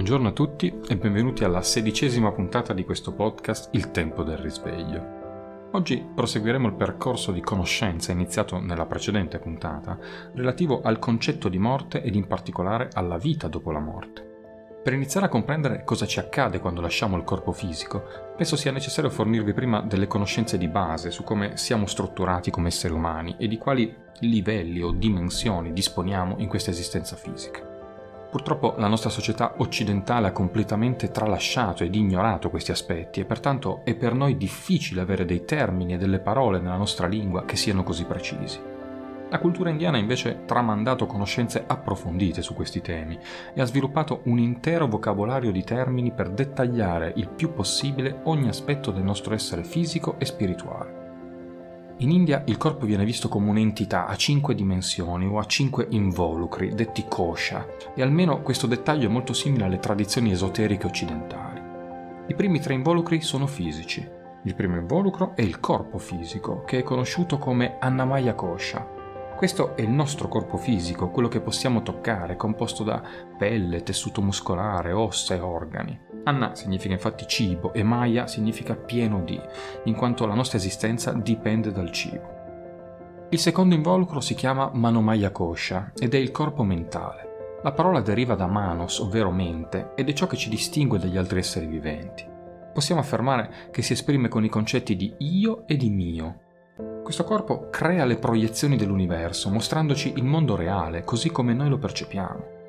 Buongiorno a tutti e benvenuti alla sedicesima puntata di questo podcast Il tempo del risveglio. Oggi proseguiremo il percorso di conoscenza iniziato nella precedente puntata relativo al concetto di morte ed in particolare alla vita dopo la morte. Per iniziare a comprendere cosa ci accade quando lasciamo il corpo fisico, penso sia necessario fornirvi prima delle conoscenze di base su come siamo strutturati come esseri umani e di quali livelli o dimensioni disponiamo in questa esistenza fisica. Purtroppo la nostra società occidentale ha completamente tralasciato ed ignorato questi aspetti e pertanto è per noi difficile avere dei termini e delle parole nella nostra lingua che siano così precisi. La cultura indiana ha invece tramandato conoscenze approfondite su questi temi e ha sviluppato un intero vocabolario di termini per dettagliare il più possibile ogni aspetto del nostro essere fisico e spirituale. In India il corpo viene visto come un'entità a cinque dimensioni o a cinque involucri, detti kosha, e almeno questo dettaglio è molto simile alle tradizioni esoteriche occidentali. I primi tre involucri sono fisici. Il primo involucro è il corpo fisico, che è conosciuto come Annamaya Kosha. Questo è il nostro corpo fisico, quello che possiamo toccare, composto da pelle, tessuto muscolare, ossa e organi. Anna significa infatti cibo e Maya significa pieno di, in quanto la nostra esistenza dipende dal cibo. Il secondo involucro si chiama Manomaya Kosha ed è il corpo mentale. La parola deriva da manos, ovvero mente, ed è ciò che ci distingue dagli altri esseri viventi. Possiamo affermare che si esprime con i concetti di io e di mio. Questo corpo crea le proiezioni dell'universo, mostrandoci il mondo reale, così come noi lo percepiamo.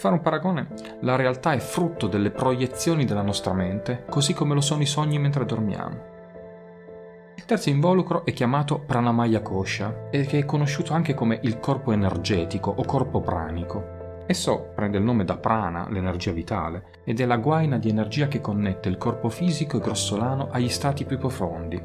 Fare un paragone, la realtà è frutto delle proiezioni della nostra mente, così come lo sono i sogni mentre dormiamo. Il terzo involucro è chiamato Pranamaya Kosha e che è conosciuto anche come il corpo energetico o corpo pranico. Esso prende il nome da prana, l'energia vitale, ed è la guaina di energia che connette il corpo fisico e grossolano agli stati più profondi.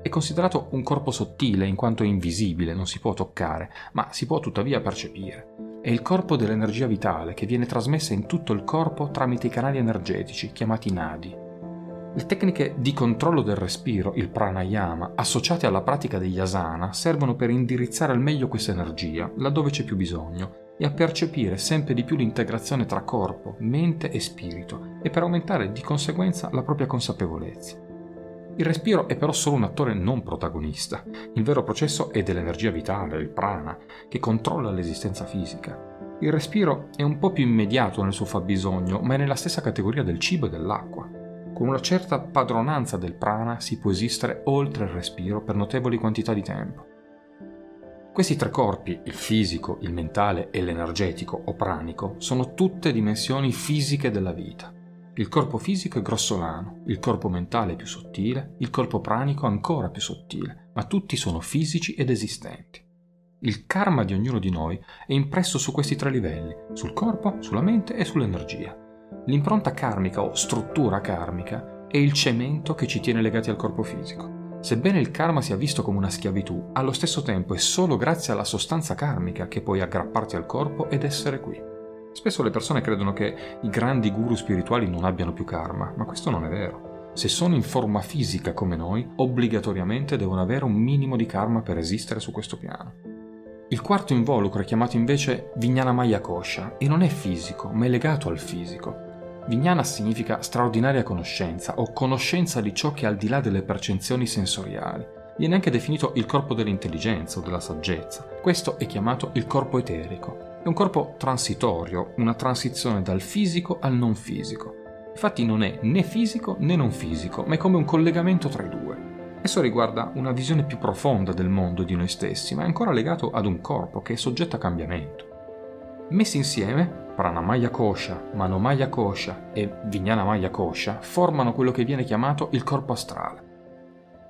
È considerato un corpo sottile in quanto è invisibile, non si può toccare, ma si può tuttavia percepire è il corpo dell'energia vitale che viene trasmessa in tutto il corpo tramite i canali energetici chiamati nadi. Le tecniche di controllo del respiro, il pranayama, associate alla pratica degli asana, servono per indirizzare al meglio questa energia, laddove c'è più bisogno, e a percepire sempre di più l'integrazione tra corpo, mente e spirito, e per aumentare di conseguenza la propria consapevolezza. Il respiro è però solo un attore non protagonista. Il vero processo è dell'energia vitale, il prana, che controlla l'esistenza fisica. Il respiro è un po' più immediato nel suo fabbisogno, ma è nella stessa categoria del cibo e dell'acqua. Con una certa padronanza del prana si può esistere oltre il respiro per notevoli quantità di tempo. Questi tre corpi, il fisico, il mentale e l'energetico o pranico, sono tutte dimensioni fisiche della vita. Il corpo fisico è grossolano, il corpo mentale è più sottile, il corpo pranico ancora più sottile, ma tutti sono fisici ed esistenti. Il karma di ognuno di noi è impresso su questi tre livelli, sul corpo, sulla mente e sull'energia. L'impronta karmica o struttura karmica è il cemento che ci tiene legati al corpo fisico. Sebbene il karma sia visto come una schiavitù, allo stesso tempo è solo grazie alla sostanza karmica che puoi aggrapparti al corpo ed essere qui. Spesso le persone credono che i grandi guru spirituali non abbiano più karma, ma questo non è vero. Se sono in forma fisica come noi, obbligatoriamente devono avere un minimo di karma per esistere su questo piano. Il quarto involucro è chiamato invece Vijnana Maya Kosha e non è fisico, ma è legato al fisico. Vijnana significa straordinaria conoscenza o conoscenza di ciò che è al di là delle percezioni sensoriali. Viene anche definito il corpo dell'intelligenza o della saggezza. Questo è chiamato il corpo eterico. È un corpo transitorio, una transizione dal fisico al non fisico. Infatti non è né fisico né non fisico, ma è come un collegamento tra i due. Esso riguarda una visione più profonda del mondo e di noi stessi, ma è ancora legato ad un corpo che è soggetto a cambiamento. Messi insieme, Pranamaya Kosha, Manomaya Kosha e Vijnanamaya Kosha formano quello che viene chiamato il corpo astrale.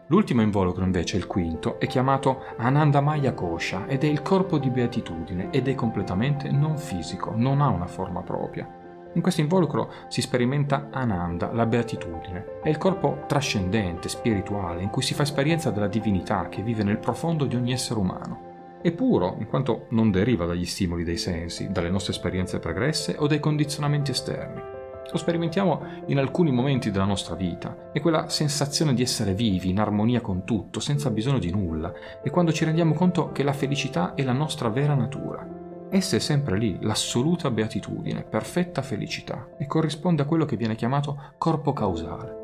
L'ultimo involucro invece, il quinto, è chiamato Anandamaya Kosha ed è il corpo di beatitudine ed è completamente non fisico, non ha una forma propria. In questo involucro si sperimenta Ananda, la beatitudine. È il corpo trascendente, spirituale, in cui si fa esperienza della divinità che vive nel profondo di ogni essere umano. È puro, in quanto non deriva dagli stimoli dei sensi, dalle nostre esperienze pregresse o dai condizionamenti esterni. Lo sperimentiamo in alcuni momenti della nostra vita. È quella sensazione di essere vivi, in armonia con tutto, senza bisogno di nulla. È quando ci rendiamo conto che la felicità è la nostra vera natura. essa è sempre lì, l'assoluta beatitudine, perfetta felicità, e corrisponde a quello che viene chiamato corpo causale.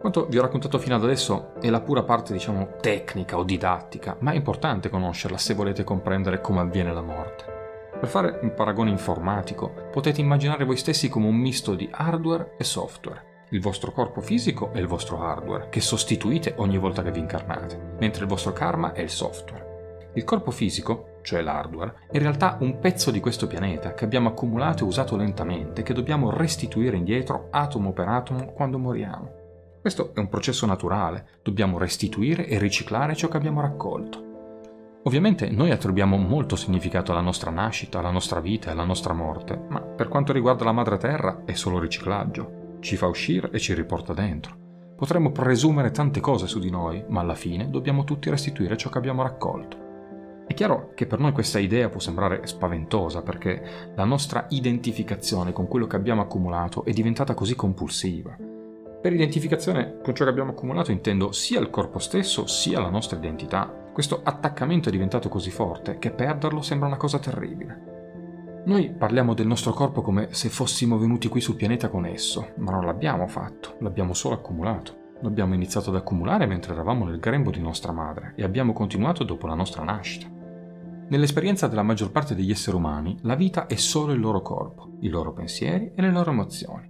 Quanto vi ho raccontato fino ad adesso è la pura parte, diciamo, tecnica o didattica, ma è importante conoscerla se volete comprendere come avviene la morte. Per fare un paragone informatico, potete immaginare voi stessi come un misto di hardware e software. Il vostro corpo fisico è il vostro hardware, che sostituite ogni volta che vi incarnate, mentre il vostro karma è il software. Il corpo fisico, cioè l'hardware, è in realtà un pezzo di questo pianeta che abbiamo accumulato e usato lentamente, che dobbiamo restituire indietro atomo per atomo quando moriamo. Questo è un processo naturale, dobbiamo restituire e riciclare ciò che abbiamo raccolto. Ovviamente noi attribuiamo molto significato alla nostra nascita, alla nostra vita e alla nostra morte, ma per quanto riguarda la madre terra è solo riciclaggio, ci fa uscire e ci riporta dentro. Potremmo presumere tante cose su di noi, ma alla fine dobbiamo tutti restituire ciò che abbiamo raccolto. È chiaro che per noi questa idea può sembrare spaventosa perché la nostra identificazione con quello che abbiamo accumulato è diventata così compulsiva. Per identificazione con ciò che abbiamo accumulato intendo sia il corpo stesso sia la nostra identità. Questo attaccamento è diventato così forte che perderlo sembra una cosa terribile. Noi parliamo del nostro corpo come se fossimo venuti qui sul pianeta con esso, ma non l'abbiamo fatto, l'abbiamo solo accumulato. L'abbiamo iniziato ad accumulare mentre eravamo nel grembo di nostra madre e abbiamo continuato dopo la nostra nascita. Nell'esperienza della maggior parte degli esseri umani, la vita è solo il loro corpo, i loro pensieri e le loro emozioni.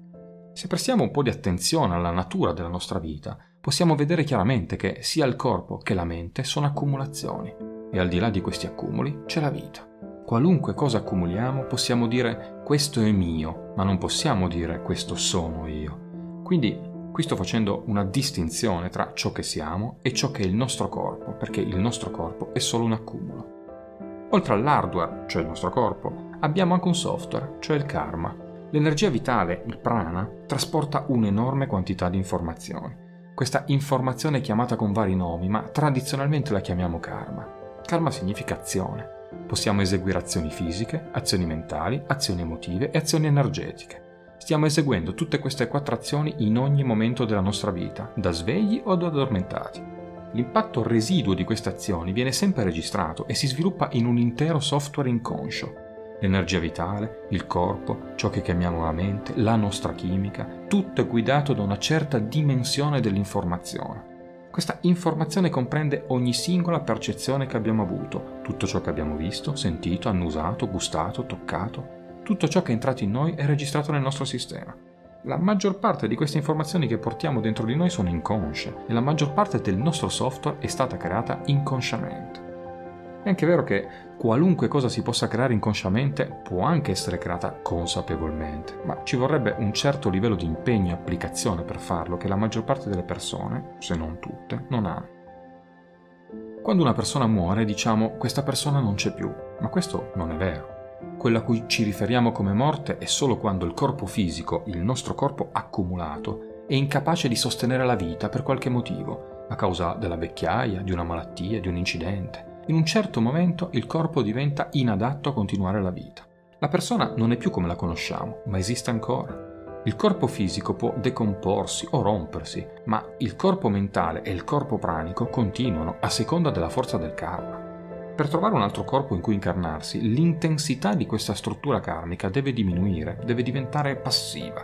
Se prestiamo un po' di attenzione alla natura della nostra vita, possiamo vedere chiaramente che sia il corpo che la mente sono accumulazioni e al di là di questi accumuli c'è la vita. Qualunque cosa accumuliamo possiamo dire questo è mio, ma non possiamo dire questo sono io. Quindi qui sto facendo una distinzione tra ciò che siamo e ciò che è il nostro corpo, perché il nostro corpo è solo un accumulo. Oltre all'hardware, cioè il nostro corpo, abbiamo anche un software, cioè il karma, L'energia vitale, il prana, trasporta un'enorme quantità di informazioni. Questa informazione è chiamata con vari nomi, ma tradizionalmente la chiamiamo karma. Karma significa azione. Possiamo eseguire azioni fisiche, azioni mentali, azioni emotive e azioni energetiche. Stiamo eseguendo tutte queste quattro azioni in ogni momento della nostra vita, da svegli o da addormentati. L'impatto residuo di queste azioni viene sempre registrato e si sviluppa in un intero software inconscio, l'energia vitale, il corpo, ciò che chiamiamo la mente, la nostra chimica, tutto è guidato da una certa dimensione dell'informazione. Questa informazione comprende ogni singola percezione che abbiamo avuto, tutto ciò che abbiamo visto, sentito, annusato, gustato, toccato, tutto ciò che è entrato in noi è registrato nel nostro sistema. La maggior parte di queste informazioni che portiamo dentro di noi sono inconsce e la maggior parte del nostro software è stata creata inconsciamente. È anche vero che qualunque cosa si possa creare inconsciamente può anche essere creata consapevolmente, ma ci vorrebbe un certo livello di impegno e applicazione per farlo che la maggior parte delle persone, se non tutte, non ha. Quando una persona muore diciamo questa persona non c'è più, ma questo non è vero. Quello a cui ci riferiamo come morte è solo quando il corpo fisico, il nostro corpo accumulato, è incapace di sostenere la vita per qualche motivo, a causa della vecchiaia, di una malattia, di un incidente in un certo momento il corpo diventa inadatto a continuare la vita. La persona non è più come la conosciamo, ma esiste ancora. Il corpo fisico può decomporsi o rompersi, ma il corpo mentale e il corpo pranico continuano a seconda della forza del karma. Per trovare un altro corpo in cui incarnarsi, l'intensità di questa struttura karmica deve diminuire, deve diventare passiva.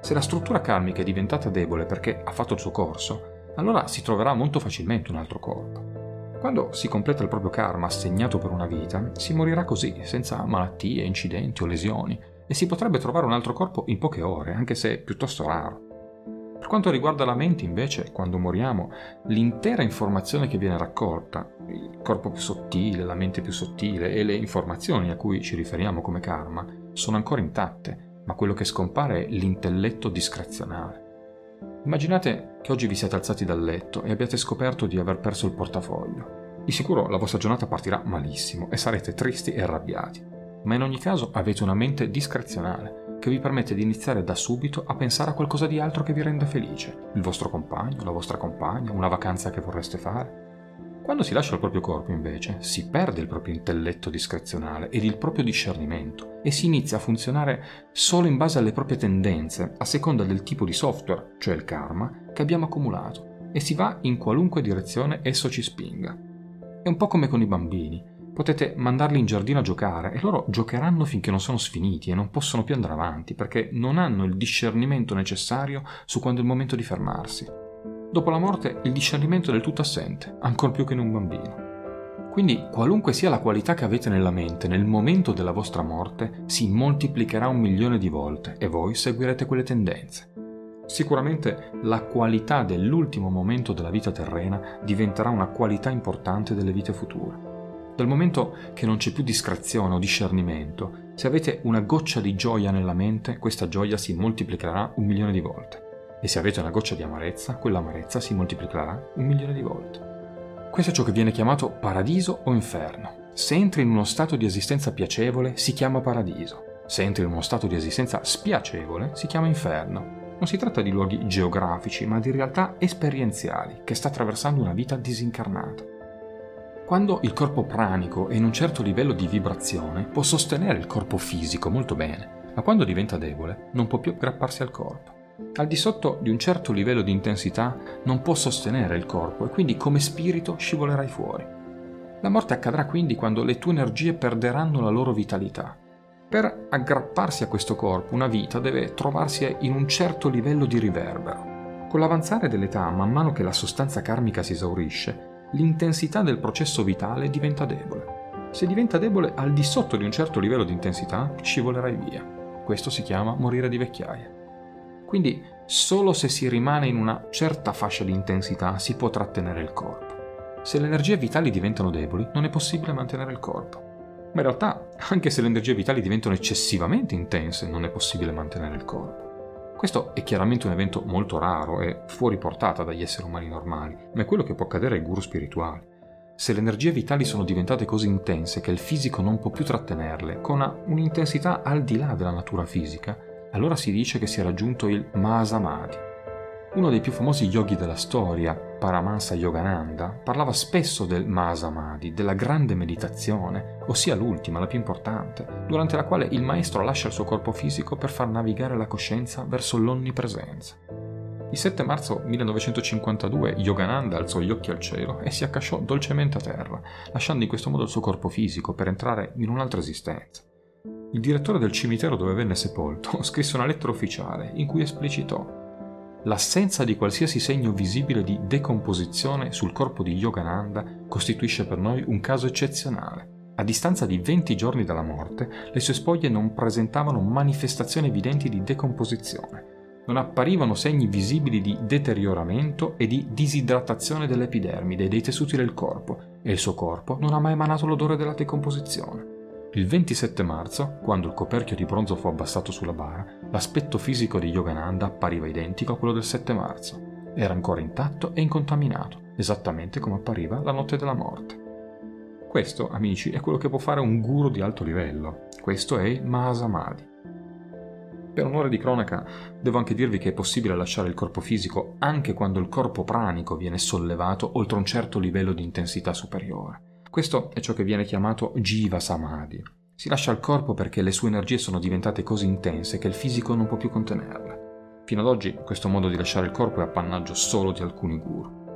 Se la struttura karmica è diventata debole perché ha fatto il suo corso, allora si troverà molto facilmente un altro corpo. Quando si completa il proprio karma assegnato per una vita, si morirà così, senza malattie, incidenti o lesioni, e si potrebbe trovare un altro corpo in poche ore, anche se piuttosto raro. Per quanto riguarda la mente, invece, quando moriamo, l'intera informazione che viene raccolta, il corpo più sottile, la mente più sottile e le informazioni a cui ci riferiamo come karma, sono ancora intatte, ma quello che scompare è l'intelletto discrezionale. Immaginate che oggi vi siete alzati dal letto e abbiate scoperto di aver perso il portafoglio. Di sicuro la vostra giornata partirà malissimo e sarete tristi e arrabbiati, ma in ogni caso avete una mente discrezionale che vi permette di iniziare da subito a pensare a qualcosa di altro che vi renda felice, il vostro compagno, la vostra compagna, una vacanza che vorreste fare. Quando si lascia il proprio corpo, invece, si perde il proprio intelletto discrezionale ed il proprio discernimento e si inizia a funzionare solo in base alle proprie tendenze, a seconda del tipo di software, cioè il karma, che abbiamo accumulato, e si va in qualunque direzione esso ci spinga. È un po' come con i bambini. Potete mandarli in giardino a giocare e loro giocheranno finché non sono sfiniti e non possono più andare avanti perché non hanno il discernimento necessario su quando è il momento di fermarsi. Dopo la morte il discernimento è del tutto assente, ancor più che in un bambino. Quindi qualunque sia la qualità che avete nella mente nel momento della vostra morte, si moltiplicherà un milione di volte e voi seguirete quelle tendenze. Sicuramente la qualità dell'ultimo momento della vita terrena diventerà una qualità importante delle vite future. Dal momento che non c'è più discrezione o discernimento, se avete una goccia di gioia nella mente, questa gioia si moltiplicherà un milione di volte. E se avete una goccia di amarezza, quell'amarezza si moltiplicherà un milione di volte. Questo è ciò che viene chiamato paradiso o inferno. Se entri in uno stato di esistenza piacevole, si chiama paradiso. Se entri in uno stato di esistenza spiacevole, si chiama inferno. Non si tratta di luoghi geografici, ma di realtà esperienziali che sta attraversando una vita disincarnata. Quando il corpo pranico è in un certo livello di vibrazione, può sostenere il corpo fisico molto bene, ma quando diventa debole non può più aggrapparsi al corpo. Al di sotto di un certo livello di intensità non può sostenere il corpo e quindi come spirito scivolerai fuori. La morte accadrà quindi quando le tue energie perderanno la loro vitalità. Per aggrapparsi a questo corpo una vita deve trovarsi in un certo livello di riverbero. Con l'avanzare dell'età, man mano che la sostanza karmica si esaurisce, l'intensità del processo vitale diventa debole. Se diventa debole al di sotto di un certo livello di intensità, scivolerai via. Questo si chiama morire di vecchiaia. Quindi solo se si rimane in una certa fascia di intensità si può trattenere il corpo. Se le energie vitali diventano deboli, non è possibile mantenere il corpo. Ma in realtà, anche se le energie vitali diventano eccessivamente intense, non è possibile mantenere il corpo. Questo è chiaramente un evento molto raro e fuori portata dagli esseri umani normali, ma è quello che può accadere ai guru spirituali. Se le energie vitali sono diventate così intense che il fisico non può più trattenerle, con un'intensità al di là della natura fisica, allora si dice che si è raggiunto il Mahasamadhi, uno dei più famosi yogi della storia, Paramahansa Yogananda, parlava spesso del Mahasamadhi, della grande meditazione, ossia l'ultima, la più importante, durante la quale il maestro lascia il suo corpo fisico per far navigare la coscienza verso l'onnipresenza. Il 7 marzo 1952 Yogananda alzò gli occhi al cielo e si accasciò dolcemente a terra, lasciando in questo modo il suo corpo fisico per entrare in un'altra esistenza. Il direttore del cimitero dove venne sepolto scrisse una lettera ufficiale in cui esplicitò L'assenza di qualsiasi segno visibile di decomposizione sul corpo di Yogananda costituisce per noi un caso eccezionale. A distanza di 20 giorni dalla morte, le sue spoglie non presentavano manifestazioni evidenti di decomposizione. Non apparivano segni visibili di deterioramento e di disidratazione dell'epidermide e dei tessuti del corpo, e il suo corpo non ha mai emanato l'odore della decomposizione. Il 27 marzo, quando il coperchio di bronzo fu abbassato sulla bara, l'aspetto fisico di Yogananda appariva identico a quello del 7 marzo. Era ancora intatto e incontaminato, esattamente come appariva la notte della morte. Questo, amici, è quello che può fare un guru di alto livello. Questo è Mahasamadhi. Per onore di cronaca, devo anche dirvi che è possibile lasciare il corpo fisico anche quando il corpo pranico viene sollevato oltre un certo livello di intensità superiore. Questo è ciò che viene chiamato Jiva Samadhi. Si lascia il corpo perché le sue energie sono diventate così intense che il fisico non può più contenerle. Fino ad oggi questo modo di lasciare il corpo è appannaggio solo di alcuni guru.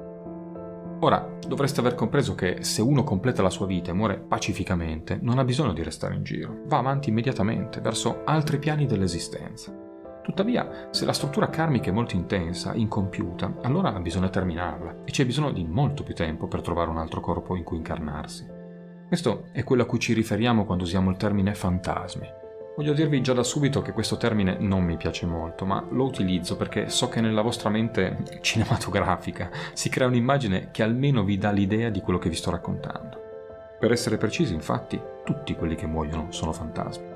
Ora, dovreste aver compreso che se uno completa la sua vita e muore pacificamente, non ha bisogno di restare in giro, va avanti immediatamente verso altri piani dell'esistenza. Tuttavia, se la struttura karmica è molto intensa, incompiuta, allora bisogna terminarla e c'è bisogno di molto più tempo per trovare un altro corpo in cui incarnarsi. Questo è quello a cui ci riferiamo quando usiamo il termine fantasmi. Voglio dirvi già da subito che questo termine non mi piace molto, ma lo utilizzo perché so che nella vostra mente cinematografica si crea un'immagine che almeno vi dà l'idea di quello che vi sto raccontando. Per essere precisi, infatti, tutti quelli che muoiono sono fantasmi.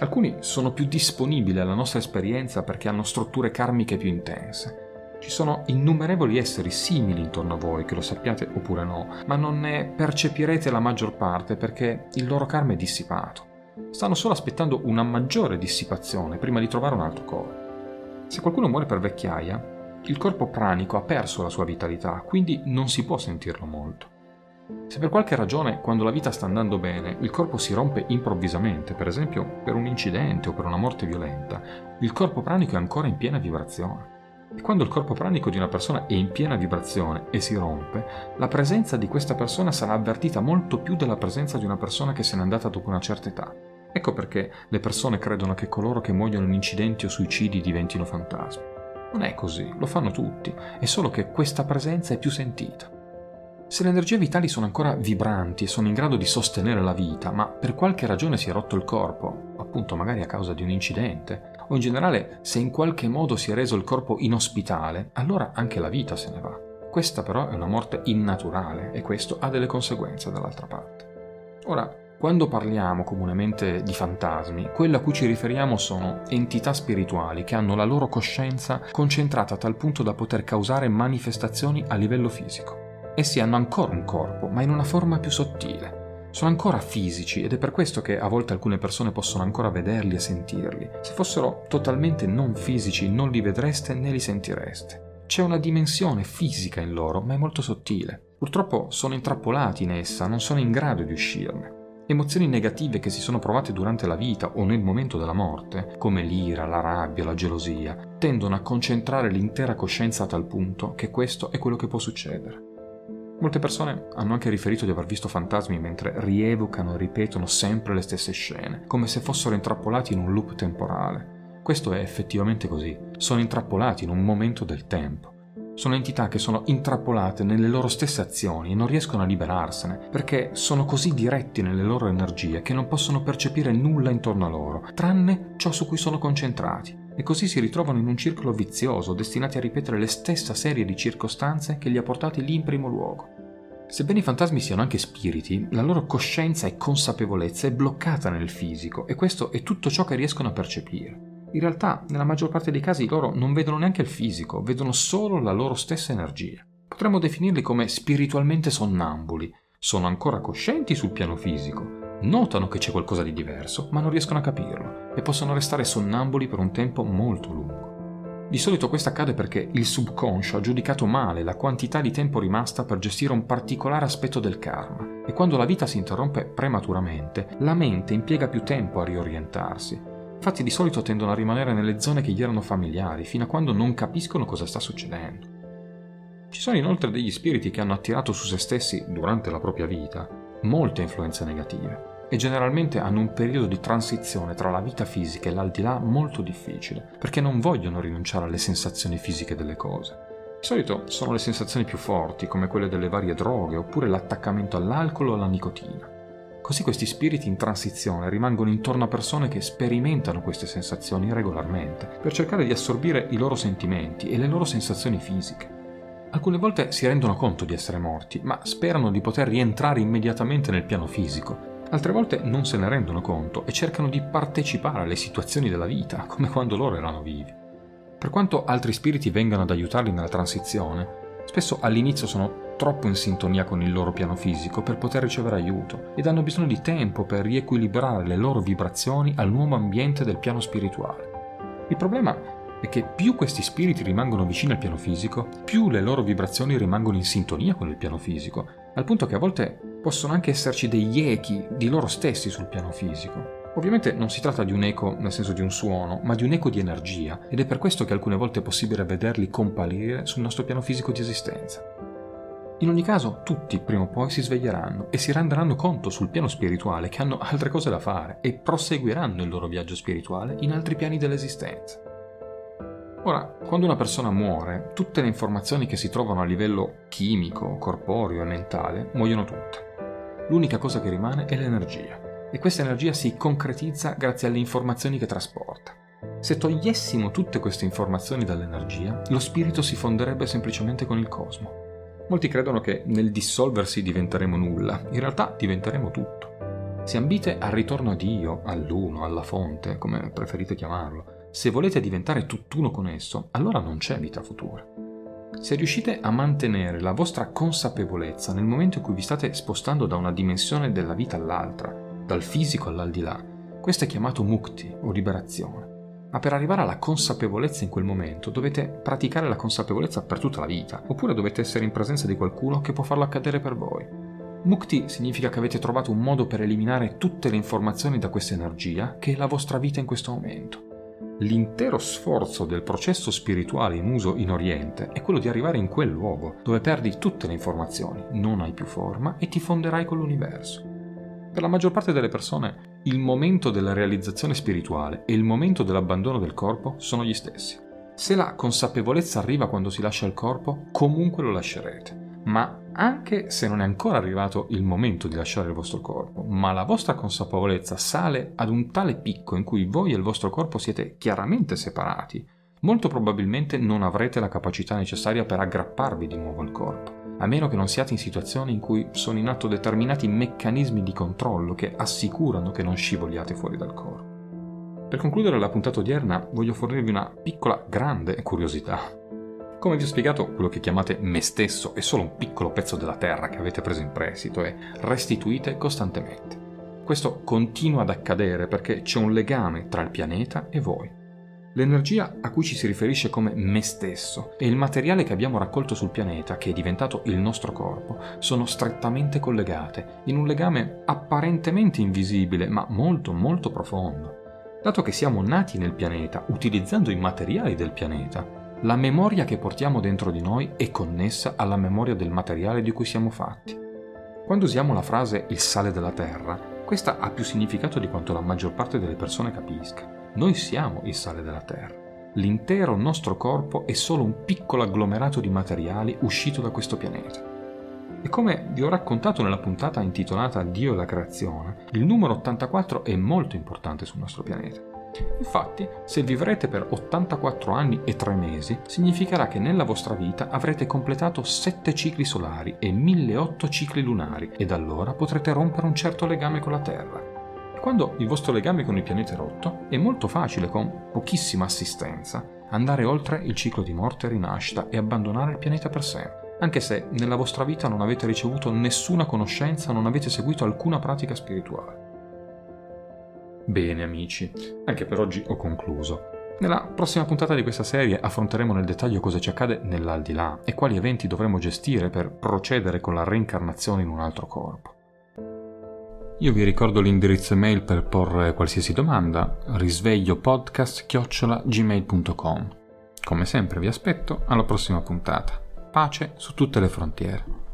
Alcuni sono più disponibili alla nostra esperienza perché hanno strutture karmiche più intense. Ci sono innumerevoli esseri simili intorno a voi, che lo sappiate oppure no, ma non ne percepirete la maggior parte perché il loro karma è dissipato. Stanno solo aspettando una maggiore dissipazione prima di trovare un altro corpo. Se qualcuno muore per vecchiaia, il corpo pranico ha perso la sua vitalità, quindi non si può sentirlo molto. Se per qualche ragione, quando la vita sta andando bene, il corpo si rompe improvvisamente, per esempio per un incidente o per una morte violenta, il corpo pranico è ancora in piena vibrazione. E quando il corpo pranico di una persona è in piena vibrazione e si rompe, la presenza di questa persona sarà avvertita molto più della presenza di una persona che se n'è andata dopo una certa età. Ecco perché le persone credono che coloro che muoiono in incidenti o suicidi diventino fantasmi. Non è così, lo fanno tutti, è solo che questa presenza è più sentita. Se le energie vitali sono ancora vibranti e sono in grado di sostenere la vita, ma per qualche ragione si è rotto il corpo, appunto magari a causa di un incidente, o in generale se in qualche modo si è reso il corpo inospitale, allora anche la vita se ne va. Questa però è una morte innaturale e questo ha delle conseguenze dall'altra parte. Ora, quando parliamo comunemente di fantasmi, quello a cui ci riferiamo sono entità spirituali che hanno la loro coscienza concentrata a tal punto da poter causare manifestazioni a livello fisico. Essi hanno ancora un corpo, ma in una forma più sottile sono ancora fisici ed è per questo che a volte alcune persone possono ancora vederli e sentirli. Se fossero totalmente non fisici non li vedreste né li sentireste. C'è una dimensione fisica in loro, ma è molto sottile. Purtroppo sono intrappolati in essa, non sono in grado di uscirne. Emozioni negative che si sono provate durante la vita o nel momento della morte, come l'ira, la rabbia, la gelosia, tendono a concentrare l'intera coscienza a tal punto che questo è quello che può succedere. Molte persone hanno anche riferito di aver visto fantasmi mentre rievocano e ripetono sempre le stesse scene, come se fossero intrappolati in un loop temporale. Questo è effettivamente così, sono intrappolati in un momento del tempo. Sono entità che sono intrappolate nelle loro stesse azioni e non riescono a liberarsene, perché sono così diretti nelle loro energie che non possono percepire nulla intorno a loro, tranne ciò su cui sono concentrati e così si ritrovano in un circolo vizioso destinati a ripetere le stesse serie di circostanze che li ha portati lì in primo luogo. Sebbene i fantasmi siano anche spiriti, la loro coscienza e consapevolezza è bloccata nel fisico e questo è tutto ciò che riescono a percepire. In realtà, nella maggior parte dei casi loro non vedono neanche il fisico, vedono solo la loro stessa energia. Potremmo definirli come spiritualmente sonnambuli. Sono ancora coscienti sul piano fisico, notano che c'è qualcosa di diverso, ma non riescono a capirlo e possono restare sonnambuli per un tempo molto lungo. Di solito questo accade perché il subconscio ha giudicato male la quantità di tempo rimasta per gestire un particolare aspetto del karma e quando la vita si interrompe prematuramente, la mente impiega più tempo a riorientarsi. Infatti di solito tendono a rimanere nelle zone che gli erano familiari fino a quando non capiscono cosa sta succedendo. Ci sono inoltre degli spiriti che hanno attirato su se stessi, durante la propria vita, molte influenze negative e generalmente hanno un periodo di transizione tra la vita fisica e l'aldilà molto difficile, perché non vogliono rinunciare alle sensazioni fisiche delle cose. Di solito sono le sensazioni più forti, come quelle delle varie droghe, oppure l'attaccamento all'alcol o alla nicotina. Così questi spiriti in transizione rimangono intorno a persone che sperimentano queste sensazioni regolarmente, per cercare di assorbire i loro sentimenti e le loro sensazioni fisiche. Alcune volte si rendono conto di essere morti, ma sperano di poter rientrare immediatamente nel piano fisico, Altre volte non se ne rendono conto e cercano di partecipare alle situazioni della vita, come quando loro erano vivi. Per quanto altri spiriti vengano ad aiutarli nella transizione, spesso all'inizio sono troppo in sintonia con il loro piano fisico per poter ricevere aiuto ed hanno bisogno di tempo per riequilibrare le loro vibrazioni al nuovo ambiente del piano spirituale. Il problema è che più questi spiriti rimangono vicini al piano fisico, più le loro vibrazioni rimangono in sintonia con il piano fisico, al punto che a volte possono anche esserci degli echi di loro stessi sul piano fisico. Ovviamente non si tratta di un eco nel senso di un suono, ma di un eco di energia, ed è per questo che alcune volte è possibile vederli comparire sul nostro piano fisico di esistenza. In ogni caso, tutti prima o poi si sveglieranno e si renderanno conto sul piano spirituale che hanno altre cose da fare e proseguiranno il loro viaggio spirituale in altri piani dell'esistenza. Ora, quando una persona muore, tutte le informazioni che si trovano a livello chimico, corporeo e mentale muoiono tutte. L'unica cosa che rimane è l'energia e questa energia si concretizza grazie alle informazioni che trasporta. Se togliessimo tutte queste informazioni dall'energia, lo spirito si fonderebbe semplicemente con il cosmo. Molti credono che nel dissolversi diventeremo nulla, in realtà diventeremo tutto. Se ambite al ritorno a Dio, all'uno, alla fonte, come preferite chiamarlo, se volete diventare tutt'uno con esso, allora non c'è vita futura. Se riuscite a mantenere la vostra consapevolezza nel momento in cui vi state spostando da una dimensione della vita all'altra, dal fisico all'aldilà, questo è chiamato mukti o liberazione. Ma per arrivare alla consapevolezza in quel momento dovete praticare la consapevolezza per tutta la vita, oppure dovete essere in presenza di qualcuno che può farlo accadere per voi. Mukti significa che avete trovato un modo per eliminare tutte le informazioni da questa energia che è la vostra vita in questo momento. L'intero sforzo del processo spirituale in uso in Oriente è quello di arrivare in quel luogo, dove perdi tutte le informazioni, non hai più forma e ti fonderai con l'universo. Per la maggior parte delle persone il momento della realizzazione spirituale e il momento dell'abbandono del corpo sono gli stessi. Se la consapevolezza arriva quando si lascia il corpo, comunque lo lascerete ma anche se non è ancora arrivato il momento di lasciare il vostro corpo, ma la vostra consapevolezza sale ad un tale picco in cui voi e il vostro corpo siete chiaramente separati, molto probabilmente non avrete la capacità necessaria per aggrapparvi di nuovo al corpo, a meno che non siate in situazioni in cui sono in atto determinati meccanismi di controllo che assicurano che non scivoliate fuori dal corpo. Per concludere la puntata odierna voglio fornirvi una piccola grande curiosità. Come vi ho spiegato, quello che chiamate me stesso è solo un piccolo pezzo della terra che avete preso in prestito e restituite costantemente. Questo continua ad accadere perché c'è un legame tra il pianeta e voi. L'energia a cui ci si riferisce come me stesso e il materiale che abbiamo raccolto sul pianeta, che è diventato il nostro corpo, sono strettamente collegate, in un legame apparentemente invisibile, ma molto molto profondo. Dato che siamo nati nel pianeta, utilizzando i materiali del pianeta, la memoria che portiamo dentro di noi è connessa alla memoria del materiale di cui siamo fatti. Quando usiamo la frase il sale della terra, questa ha più significato di quanto la maggior parte delle persone capisca. Noi siamo il sale della terra. L'intero nostro corpo è solo un piccolo agglomerato di materiali uscito da questo pianeta. E come vi ho raccontato nella puntata intitolata Dio e la creazione, il numero 84 è molto importante sul nostro pianeta. Infatti, se vivrete per 84 anni e 3 mesi, significherà che nella vostra vita avrete completato 7 cicli solari e 1008 cicli lunari ed allora potrete rompere un certo legame con la Terra. Quando il vostro legame con il pianeta è rotto, è molto facile, con pochissima assistenza, andare oltre il ciclo di morte e rinascita e abbandonare il pianeta per sempre, anche se nella vostra vita non avete ricevuto nessuna conoscenza, non avete seguito alcuna pratica spirituale. Bene amici, anche per oggi ho concluso. Nella prossima puntata di questa serie affronteremo nel dettaglio cosa ci accade nell'aldilà e quali eventi dovremo gestire per procedere con la reincarnazione in un altro corpo. Io vi ricordo l'indirizzo email per porre qualsiasi domanda, risvegliopodcast.gmail.com. Come sempre vi aspetto alla prossima puntata. Pace su tutte le frontiere.